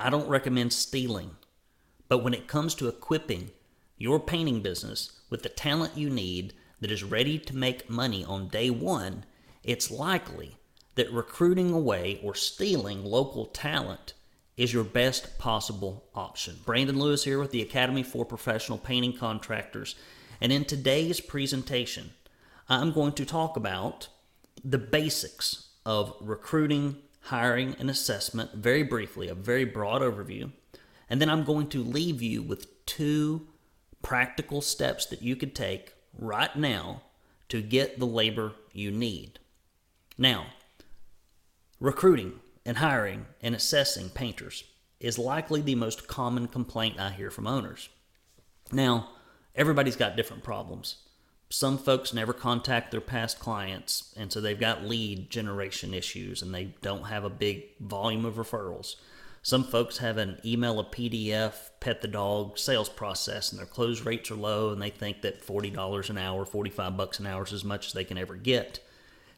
I don't recommend stealing. But when it comes to equipping your painting business with the talent you need that is ready to make money on day one, it's likely that recruiting away or stealing local talent is your best possible option. Brandon Lewis here with the Academy for Professional Painting Contractors. And in today's presentation, I'm going to talk about the basics of recruiting, hiring, and assessment very briefly, a very broad overview. And then I'm going to leave you with two practical steps that you could take right now to get the labor you need. Now, recruiting and hiring and assessing painters is likely the most common complaint I hear from owners. Now, everybody's got different problems. Some folks never contact their past clients, and so they've got lead generation issues and they don't have a big volume of referrals. Some folks have an email a PDF, pet the dog sales process, and their close rates are low, and they think that $40 an hour, 45 bucks an hour is as much as they can ever get.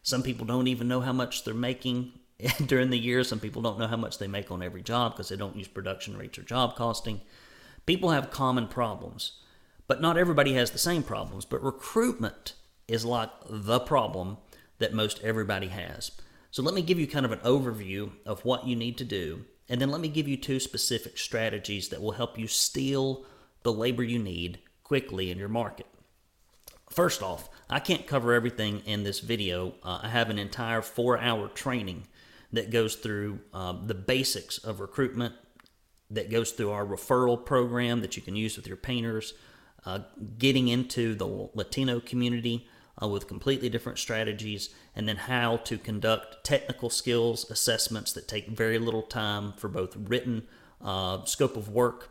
Some people don't even know how much they're making during the year. Some people don't know how much they make on every job because they don't use production rates or job costing. People have common problems, but not everybody has the same problems. But recruitment is like the problem that most everybody has. So let me give you kind of an overview of what you need to do and then let me give you two specific strategies that will help you steal the labor you need quickly in your market. First off, I can't cover everything in this video. Uh, I have an entire four hour training that goes through uh, the basics of recruitment, that goes through our referral program that you can use with your painters, uh, getting into the Latino community, uh, with completely different strategies, and then how to conduct technical skills assessments that take very little time for both written uh, scope of work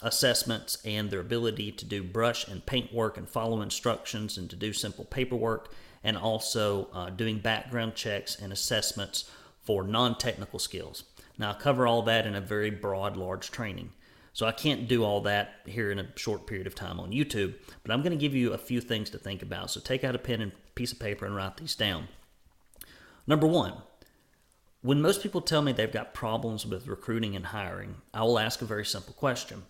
assessments and their ability to do brush and paint work and follow instructions and to do simple paperwork, and also uh, doing background checks and assessments for non technical skills. Now, I cover all that in a very broad, large training. So I can't do all that here in a short period of time on YouTube, but I'm going to give you a few things to think about. So take out a pen and piece of paper and write these down. Number one, when most people tell me they've got problems with recruiting and hiring, I will ask a very simple question.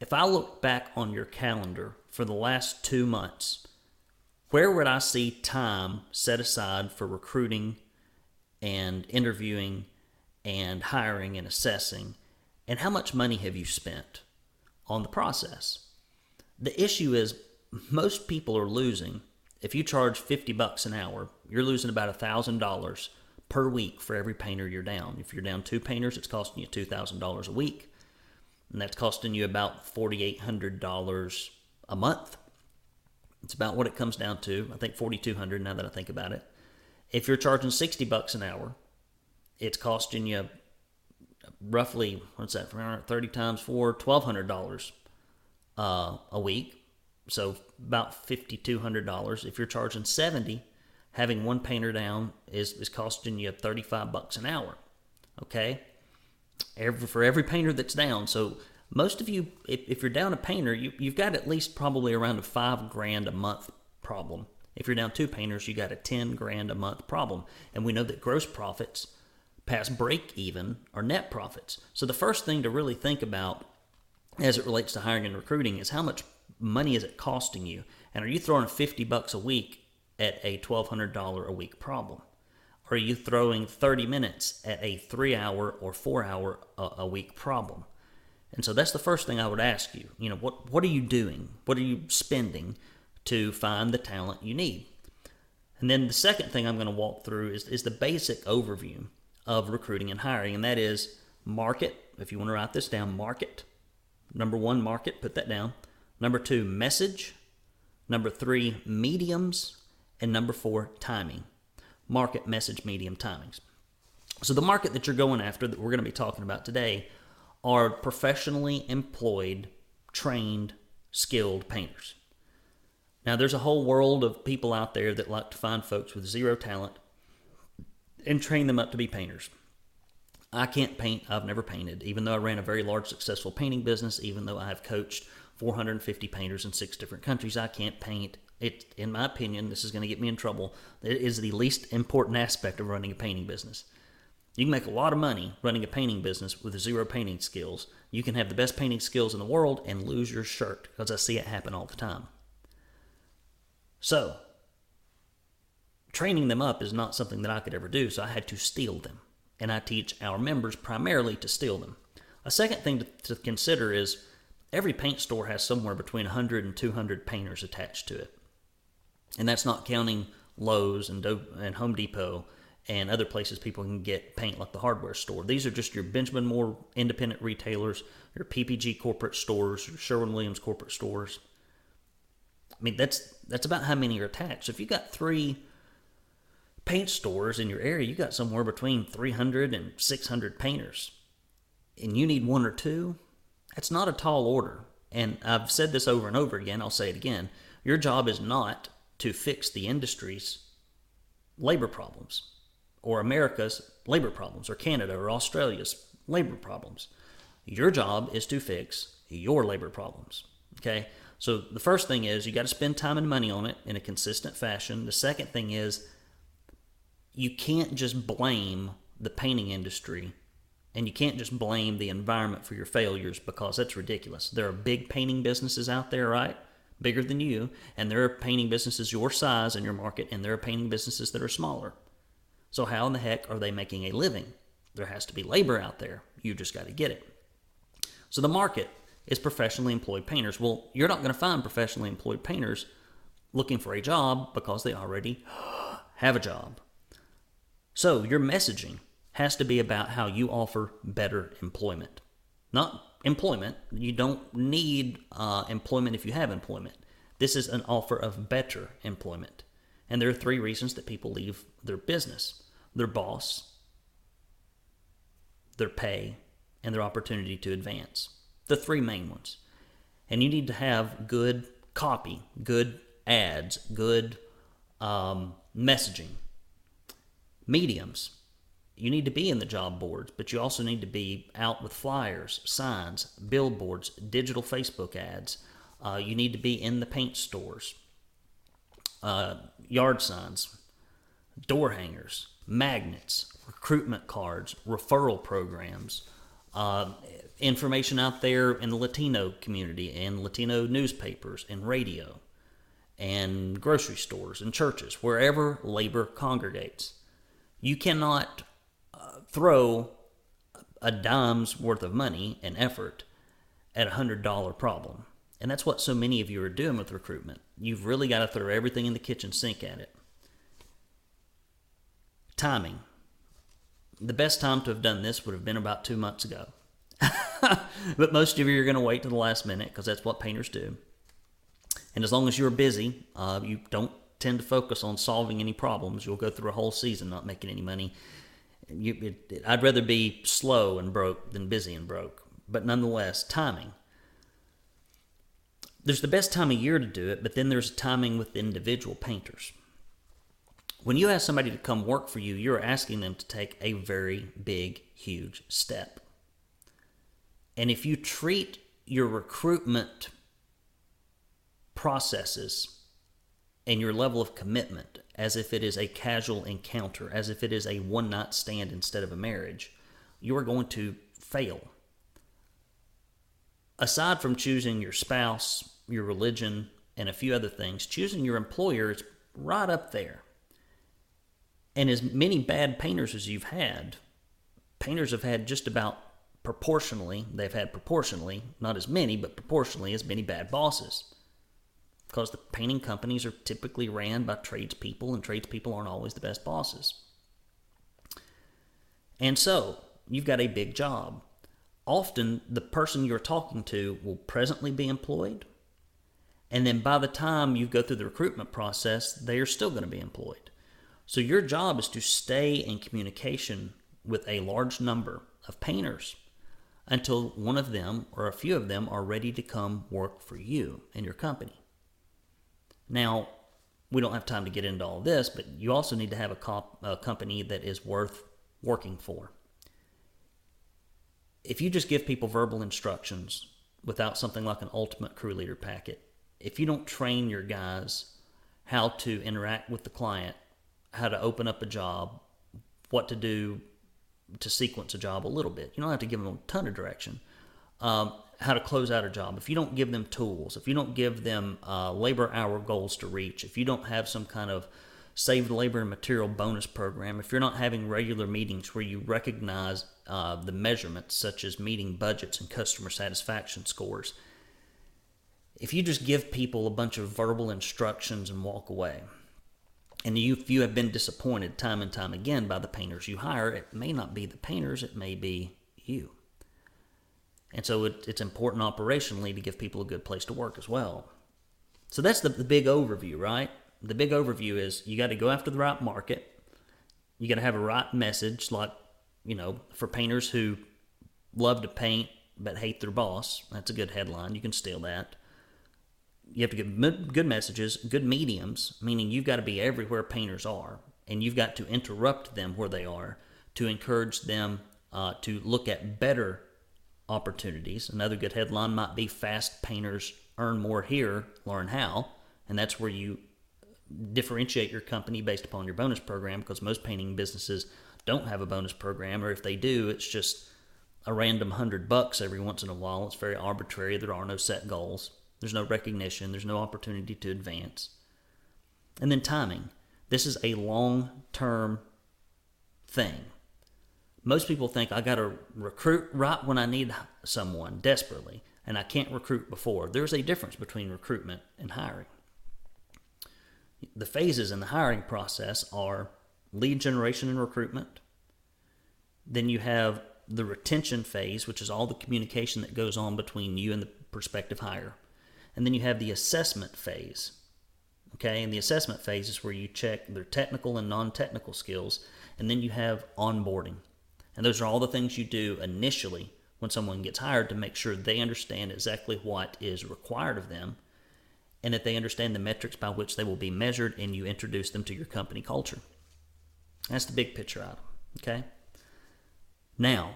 If I look back on your calendar for the last two months, where would I see time set aside for recruiting and interviewing and hiring and assessing and how much money have you spent on the process? The issue is most people are losing. If you charge 50 bucks an hour, you're losing about $1,000 per week for every painter you're down. If you're down two painters, it's costing you $2,000 a week. And that's costing you about $4,800 a month. It's about what it comes down to. I think 4200 now that I think about it. If you're charging 60 bucks an hour, it's costing you roughly what's that? Thirty times four, twelve hundred dollars uh, a week. So about fifty two hundred dollars. If you're charging seventy, having one painter down is is costing you thirty five bucks an hour. Okay, every for every painter that's down. So most of you, if, if you're down a painter, you you've got at least probably around a five grand a month problem. If you're down two painters, you got a ten grand a month problem. And we know that gross profits past break even or net profits. So the first thing to really think about as it relates to hiring and recruiting is how much money is it costing you? And are you throwing 50 bucks a week at a $1200 a week problem? Or are you throwing 30 minutes at a 3 hour or 4 hour a, uh, a week problem? And so that's the first thing I would ask you. You know, what what are you doing? What are you spending to find the talent you need? And then the second thing I'm going to walk through is, is the basic overview of recruiting and hiring, and that is market. If you want to write this down, market. Number one, market, put that down. Number two, message. Number three, mediums. And number four, timing. Market, message, medium, timings. So, the market that you're going after that we're going to be talking about today are professionally employed, trained, skilled painters. Now, there's a whole world of people out there that like to find folks with zero talent and train them up to be painters. I can't paint. I've never painted, even though I ran a very large, successful painting business, even though I have coached 450 painters in six different countries. I can't paint. It, in my opinion, this is going to get me in trouble. It is the least important aspect of running a painting business. You can make a lot of money running a painting business with zero painting skills. You can have the best painting skills in the world and lose your shirt because I see it happen all the time. So, training them up is not something that I could ever do, so I had to steal them. And I teach our members primarily to steal them. A second thing to, to consider is every paint store has somewhere between 100 and 200 painters attached to it. And that's not counting Lowe's and, Do- and Home Depot and other places people can get paint like the hardware store. These are just your Benjamin Moore independent retailers, your PPG corporate stores, your Sherwin Williams corporate stores. I mean, that's that's about how many are attached. So if you got three paint stores in your area, you got somewhere between 300 and 600 painters, and you need one or two. That's not a tall order. And I've said this over and over again. I'll say it again. Your job is not to fix the industry's labor problems or America's labor problems or Canada or Australia's labor problems. Your job is to fix your labor problems. Okay? So the first thing is you got to spend time and money on it in a consistent fashion. The second thing is you can't just blame the painting industry and you can't just blame the environment for your failures because that's ridiculous. There are big painting businesses out there, right? Bigger than you, and there are painting businesses your size in your market, and there are painting businesses that are smaller. So, how in the heck are they making a living? There has to be labor out there. You just got to get it. So, the market is professionally employed painters. Well, you're not going to find professionally employed painters looking for a job because they already have a job. So, your messaging has to be about how you offer better employment. Not employment. You don't need uh, employment if you have employment. This is an offer of better employment. And there are three reasons that people leave their business their boss, their pay, and their opportunity to advance. The three main ones. And you need to have good copy, good ads, good um, messaging, mediums. You need to be in the job boards, but you also need to be out with flyers, signs, billboards, digital Facebook ads. Uh, you need to be in the paint stores, uh, yard signs, door hangers, magnets, recruitment cards, referral programs, uh, information out there in the Latino community and Latino newspapers and radio and grocery stores and churches, wherever labor congregates. You cannot uh, throw a dime's worth of money and effort at a hundred dollar problem. And that's what so many of you are doing with recruitment. You've really got to throw everything in the kitchen sink at it. Timing. The best time to have done this would have been about two months ago. but most of you are going to wait to the last minute because that's what painters do. And as long as you're busy, uh, you don't tend to focus on solving any problems. You'll go through a whole season not making any money. You, it, it, I'd rather be slow and broke than busy and broke. But nonetheless, timing. There's the best time of year to do it, but then there's timing with individual painters. When you ask somebody to come work for you, you're asking them to take a very big, huge step. And if you treat your recruitment processes and your level of commitment as if it is a casual encounter, as if it is a one night stand instead of a marriage, you are going to fail. Aside from choosing your spouse, your religion, and a few other things, choosing your employer is right up there. And as many bad painters as you've had, painters have had just about proportionally, they've had proportionally, not as many, but proportionally as many bad bosses. Because the painting companies are typically ran by tradespeople, and tradespeople aren't always the best bosses. And so, you've got a big job. Often, the person you're talking to will presently be employed, and then by the time you go through the recruitment process, they are still going to be employed. So your job is to stay in communication with a large number of painters until one of them or a few of them are ready to come work for you and your company. Now, we don't have time to get into all this, but you also need to have a, comp- a company that is worth working for. If you just give people verbal instructions without something like an ultimate crew leader packet, if you don't train your guys how to interact with the client how to open up a job, what to do to sequence a job a little bit. You don't have to give them a ton of direction. Um, how to close out a job. If you don't give them tools, if you don't give them uh, labor hour goals to reach, if you don't have some kind of saved labor and material bonus program, if you're not having regular meetings where you recognize uh, the measurements such as meeting budgets and customer satisfaction scores, if you just give people a bunch of verbal instructions and walk away, and you, if you have been disappointed time and time again by the painters you hire, it may not be the painters, it may be you. And so it, it's important operationally to give people a good place to work as well. So that's the, the big overview, right? The big overview is you got to go after the right market. You got to have a right message, like, you know, for painters who love to paint but hate their boss. That's a good headline. You can steal that. You have to give good messages, good mediums, meaning you've got to be everywhere painters are, and you've got to interrupt them where they are to encourage them uh, to look at better opportunities. Another good headline might be Fast Painters Earn More Here, Learn How. And that's where you differentiate your company based upon your bonus program because most painting businesses don't have a bonus program, or if they do, it's just a random hundred bucks every once in a while. It's very arbitrary. There are no set goals, there's no recognition, there's no opportunity to advance. And then timing. This is a long term thing. Most people think I got to recruit right when I need someone desperately, and I can't recruit before. There's a difference between recruitment and hiring. The phases in the hiring process are lead generation and recruitment. Then you have the retention phase, which is all the communication that goes on between you and the prospective hire. And then you have the assessment phase. Okay, and the assessment phase is where you check their technical and non technical skills. And then you have onboarding. And those are all the things you do initially when someone gets hired to make sure they understand exactly what is required of them and that they understand the metrics by which they will be measured and you introduce them to your company culture. That's the big picture item. Okay? Now,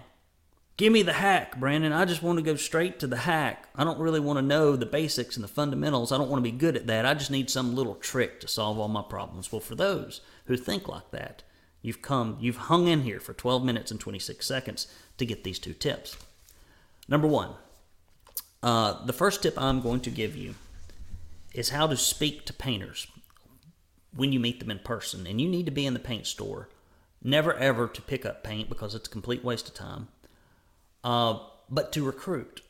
give me the hack, Brandon. I just want to go straight to the hack. I don't really want to know the basics and the fundamentals. I don't want to be good at that. I just need some little trick to solve all my problems. Well, for those who think like that, You've come, you've hung in here for 12 minutes and 26 seconds to get these two tips. Number one, uh, the first tip I'm going to give you is how to speak to painters when you meet them in person. And you need to be in the paint store, never ever to pick up paint because it's a complete waste of time, uh, but to recruit.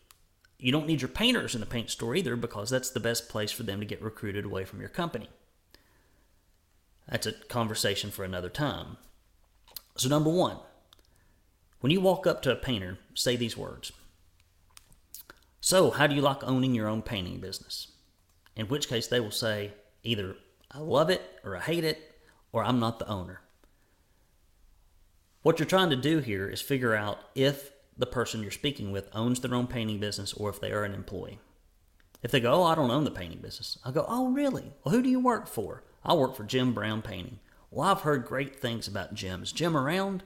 You don't need your painters in the paint store either because that's the best place for them to get recruited away from your company. That's a conversation for another time. So, number one, when you walk up to a painter, say these words. So, how do you like owning your own painting business? In which case, they will say either I love it or I hate it or I'm not the owner. What you're trying to do here is figure out if the person you're speaking with owns their own painting business or if they are an employee. If they go, Oh, I don't own the painting business, I'll go, Oh, really? Well, who do you work for? I work for Jim Brown Painting. Well, I've heard great things about Jim. Is Jim around?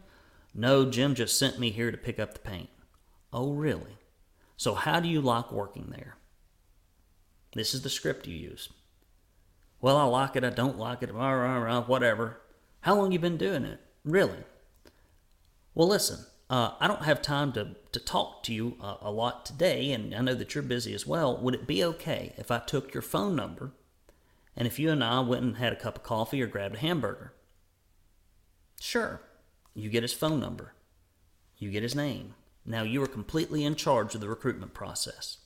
No, Jim just sent me here to pick up the paint. Oh, really? So, how do you like working there? This is the script you use. Well, I like it, I don't like it, rah, rah, rah, whatever. How long you been doing it? Really? Well, listen, uh, I don't have time to, to talk to you uh, a lot today, and I know that you're busy as well. Would it be okay if I took your phone number and if you and I went and had a cup of coffee or grabbed a hamburger? Sure. You get his phone number. You get his name. Now you are completely in charge of the recruitment process.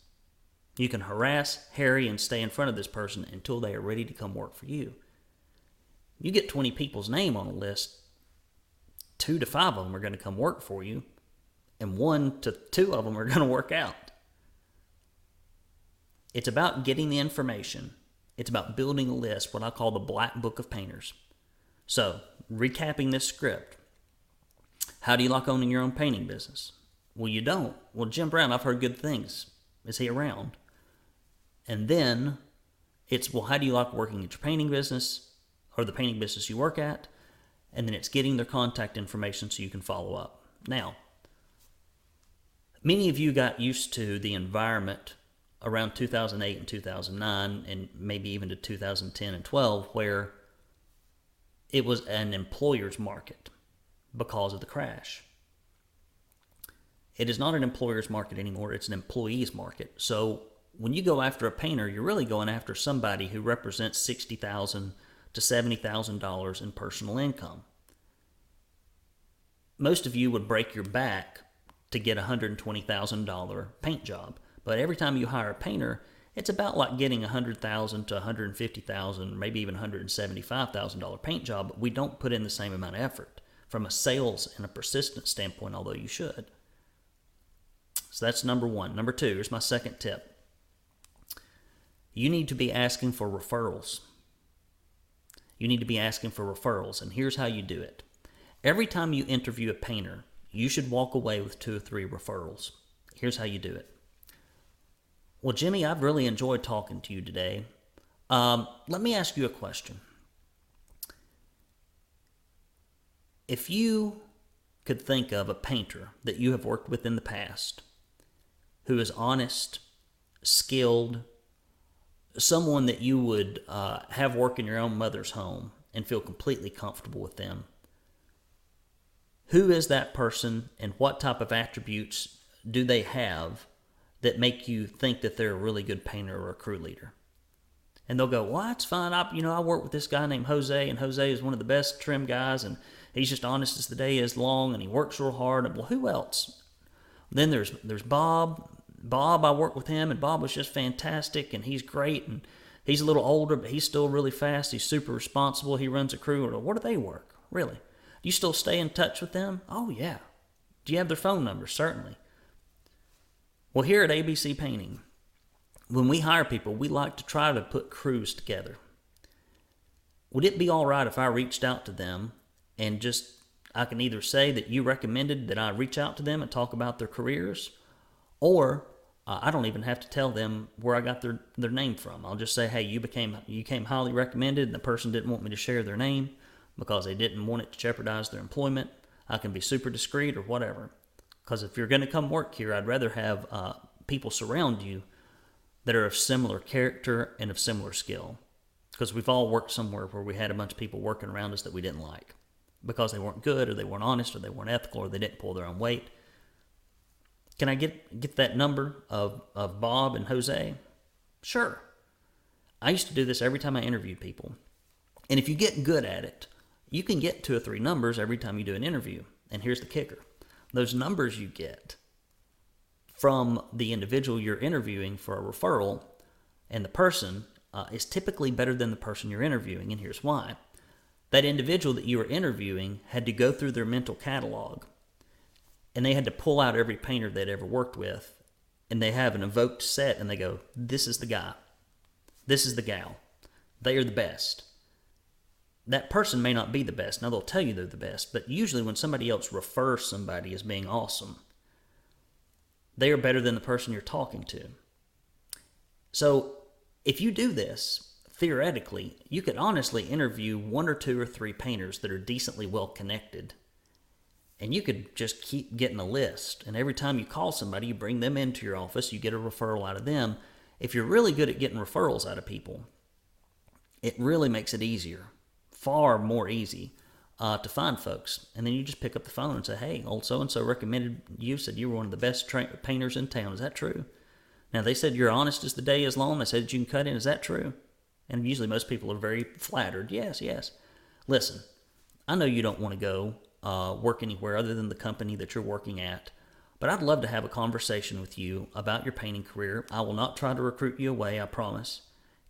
You can harass, harry, and stay in front of this person until they are ready to come work for you. You get 20 people's name on a list, two to five of them are going to come work for you, and one to two of them are going to work out. It's about getting the information it's about building a list, what I call the black book of painters. So, recapping this script How do you like owning your own painting business? Well, you don't. Well, Jim Brown, I've heard good things. Is he around? And then it's, well, how do you like working at your painting business or the painting business you work at? And then it's getting their contact information so you can follow up. Now, many of you got used to the environment around 2008 and 2009 and maybe even to 2010 and 12 where it was an employer's market because of the crash it is not an employer's market anymore, it's an employee's market. So when you go after a painter, you're really going after somebody who represents 60,000 to $70,000 in personal income. Most of you would break your back to get a $120,000 paint job, but every time you hire a painter, it's about like getting a hundred thousand to one hundred fifty thousand, maybe even one hundred seventy-five thousand dollar paint job. But we don't put in the same amount of effort from a sales and a persistence standpoint, although you should. So that's number one. Number two, here's my second tip. You need to be asking for referrals. You need to be asking for referrals, and here's how you do it. Every time you interview a painter, you should walk away with two or three referrals. Here's how you do it. Well, Jimmy, I've really enjoyed talking to you today. Um, let me ask you a question. If you could think of a painter that you have worked with in the past who is honest, skilled, someone that you would uh, have work in your own mother's home and feel completely comfortable with them, who is that person and what type of attributes do they have that make you think that they're a really good painter or a crew leader. And they'll go, well, that's fine. I, you know, I work with this guy named Jose, and Jose is one of the best trim guys, and he's just honest as the day is long, and he works real hard. And well, who else? Then there's there's Bob. Bob, I work with him, and Bob was just fantastic, and he's great, and he's a little older, but he's still really fast. He's super responsible. He runs a crew. What do they work? Really? Do you still stay in touch with them? Oh yeah. Do you have their phone numbers? Certainly. Well, here at ABC Painting, when we hire people, we like to try to put crews together. Would it be all right if I reached out to them and just I can either say that you recommended that I reach out to them and talk about their careers, or uh, I don't even have to tell them where I got their, their name from. I'll just say, hey, you became you came highly recommended, and the person didn't want me to share their name because they didn't want it to jeopardize their employment. I can be super discreet or whatever. Because if you're going to come work here, I'd rather have uh, people surround you that are of similar character and of similar skill. Because we've all worked somewhere where we had a bunch of people working around us that we didn't like because they weren't good or they weren't honest or they weren't ethical or they didn't pull their own weight. Can I get get that number of, of Bob and Jose? Sure. I used to do this every time I interviewed people. And if you get good at it, you can get two or three numbers every time you do an interview. And here's the kicker those numbers you get from the individual you're interviewing for a referral and the person uh, is typically better than the person you're interviewing, and here's why. That individual that you were interviewing had to go through their mental catalog and they had to pull out every painter they'd ever worked with and they have an evoked set and they go, This is the guy. This is the gal. They are the best that person may not be the best. Now, they'll tell you they're the best, but usually when somebody else refers somebody as being awesome, they are better than the person you're talking to. So, if you do this, theoretically, you could honestly interview one or two or three painters that are decently well connected. And you could just keep getting a list. And every time you call somebody, you bring them into your office, you get a referral out of them. If you're really good at getting referrals out of people, it really makes it easier far more easy uh, to find folks. And then you just pick up the phone and say, hey, old so and so recommended you, said you were one of the best tra- painters in town. Is that true? Now, they said you're honest as the day is long. They said you can cut in. Is that true? And usually most people are very flattered. Yes, yes. Listen, I know you don't want to go uh, work anywhere other than the company that you're working at, but I'd love to have a conversation with you about your painting career. I will not try to recruit you away, I promise.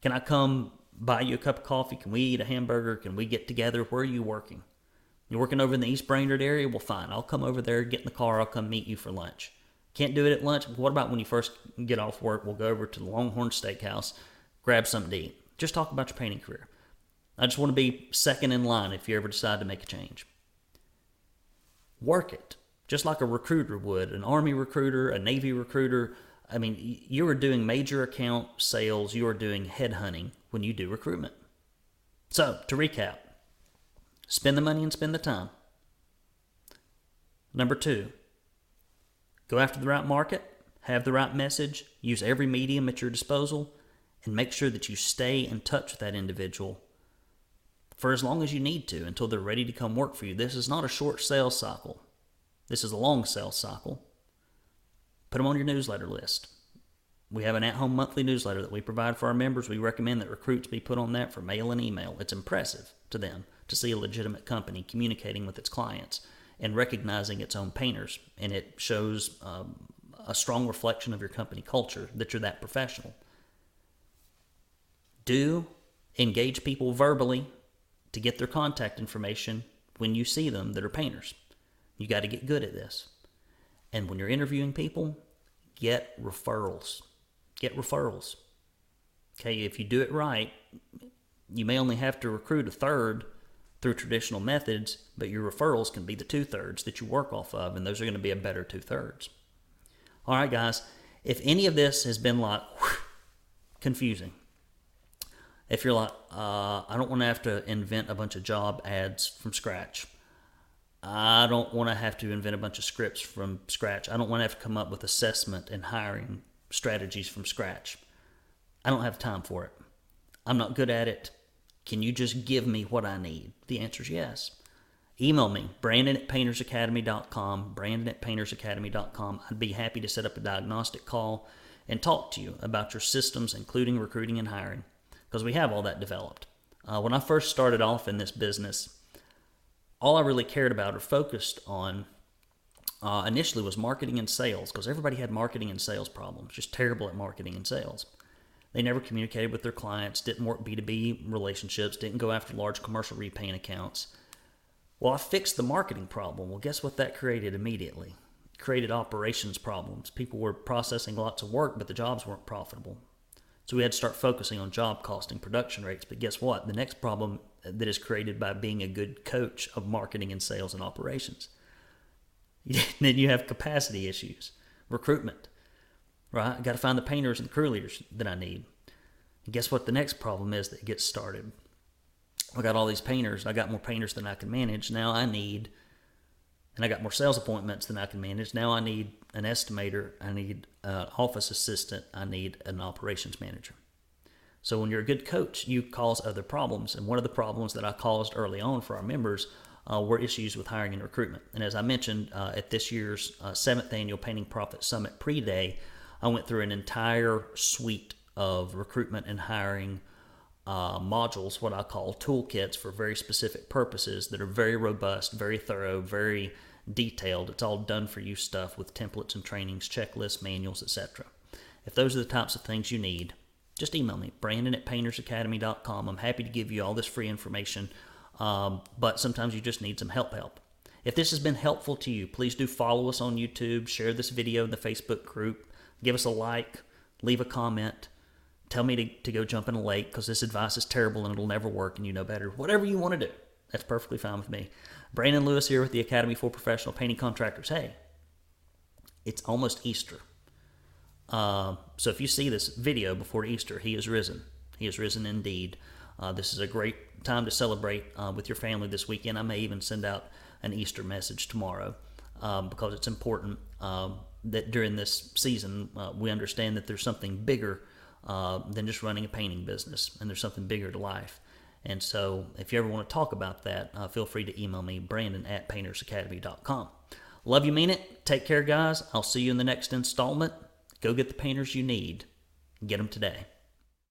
Can I come buy you a cup of coffee? Can we eat a hamburger? Can we get together? Where are you working? You're working over in the East Brainerd area? Well, fine. I'll come over there, get in the car. I'll come meet you for lunch. Can't do it at lunch? What about when you first get off work? We'll go over to the Longhorn Steakhouse, grab something to eat. Just talk about your painting career. I just want to be second in line if you ever decide to make a change. Work it, just like a recruiter would an Army recruiter, a Navy recruiter. I mean, you are doing major account sales, you are doing headhunting when you do recruitment. So, to recap, spend the money and spend the time. Number two, go after the right market, have the right message, use every medium at your disposal, and make sure that you stay in touch with that individual for as long as you need to until they're ready to come work for you. This is not a short sales cycle, this is a long sales cycle. Put them on your newsletter list. We have an at home monthly newsletter that we provide for our members. We recommend that recruits be put on that for mail and email. It's impressive to them to see a legitimate company communicating with its clients and recognizing its own painters. And it shows um, a strong reflection of your company culture that you're that professional. Do engage people verbally to get their contact information when you see them that are painters. You got to get good at this. And when you're interviewing people, get referrals. Get referrals. Okay, if you do it right, you may only have to recruit a third through traditional methods, but your referrals can be the two thirds that you work off of, and those are going to be a better two thirds. All right, guys, if any of this has been like whew, confusing, if you're like, uh, I don't want to have to invent a bunch of job ads from scratch. I don't want to have to invent a bunch of scripts from scratch. I don't want to have to come up with assessment and hiring strategies from scratch. I don't have time for it. I'm not good at it. Can you just give me what I need? The answer is yes. Email me, brandon at paintersacademy.com, brandon at paintersacademy.com. I'd be happy to set up a diagnostic call and talk to you about your systems, including recruiting and hiring because we have all that developed. Uh, when I first started off in this business, all I really cared about or focused on uh, initially was marketing and sales because everybody had marketing and sales problems, just terrible at marketing and sales. They never communicated with their clients, didn't work B2B relationships, didn't go after large commercial repaint accounts. Well, I fixed the marketing problem. Well, guess what that created immediately? It created operations problems. People were processing lots of work, but the jobs weren't profitable. So we had to start focusing on job costing, production rates. But guess what? The next problem that is created by being a good coach of marketing and sales and operations. then you have capacity issues, recruitment, right? I got to find the painters and the crew leaders that I need. And guess what? The next problem is that gets started. I got all these painters. I got more painters than I can manage. Now I need, and I got more sales appointments than I can manage. Now I need an estimator, I need an office assistant, I need an operations manager. So when you're a good coach, you cause other problems. And one of the problems that I caused early on for our members uh, were issues with hiring and recruitment. And as I mentioned uh, at this year's uh, seventh annual Painting Profit Summit pre day, I went through an entire suite of recruitment and hiring uh, modules, what I call toolkits for very specific purposes that are very robust, very thorough, very detailed. It's all done for you stuff with templates and trainings, checklists, manuals, etc. If those are the types of things you need, just email me, Brandon at paintersacademy.com. I'm happy to give you all this free information, um, but sometimes you just need some help. Help. If this has been helpful to you, please do follow us on YouTube, share this video in the Facebook group, give us a like, leave a comment, tell me to, to go jump in a lake because this advice is terrible and it'll never work and you know better. Whatever you want to do, that's perfectly fine with me. Brandon Lewis here with the Academy for Professional Painting Contractors. Hey, it's almost Easter. Uh, so if you see this video before Easter, he is risen. He is risen indeed. Uh, this is a great time to celebrate uh, with your family this weekend. I may even send out an Easter message tomorrow um, because it's important um, that during this season uh, we understand that there's something bigger uh, than just running a painting business, and there's something bigger to life. And so, if you ever want to talk about that, uh, feel free to email me, Brandon at paintersacademy.com. Love you, mean it. Take care, guys. I'll see you in the next installment. Go get the painters you need. Get them today.